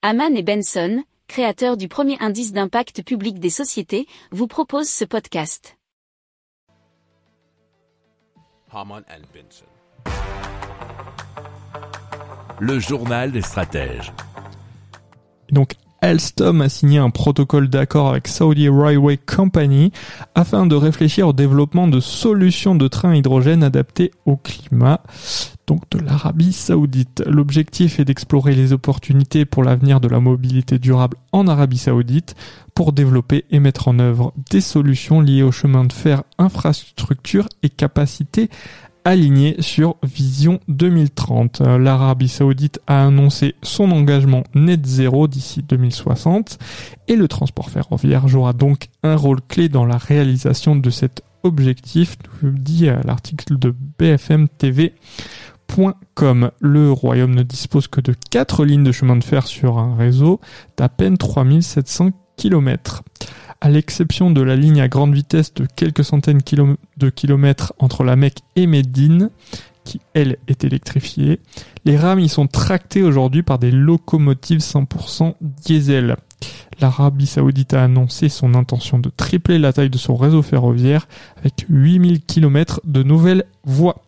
Haman et Benson, créateurs du premier indice d'impact public des sociétés, vous proposent ce podcast. Haman and Benson. Le journal des stratèges. Donc Alstom a signé un protocole d'accord avec Saudi Railway Company afin de réfléchir au développement de solutions de trains hydrogène adaptées au climat, donc de l'Arabie Saoudite. L'objectif est d'explorer les opportunités pour l'avenir de la mobilité durable en Arabie Saoudite pour développer et mettre en œuvre des solutions liées au chemin de fer, infrastructure et capacité aligné sur Vision 2030. L'Arabie Saoudite a annoncé son engagement net zéro d'ici 2060 et le transport ferroviaire jouera donc un rôle clé dans la réalisation de cet objectif, dit l'article de BFM TV.com. Le Royaume ne dispose que de 4 lignes de chemin de fer sur un réseau d'à peine 3700 km. À l'exception de la ligne à grande vitesse de quelques centaines de kilomètres entre la Mecque et Médine, qui elle est électrifiée, les rames y sont tractées aujourd'hui par des locomotives 100% diesel. L'Arabie Saoudite a annoncé son intention de tripler la taille de son réseau ferroviaire avec 8000 km de nouvelles voies.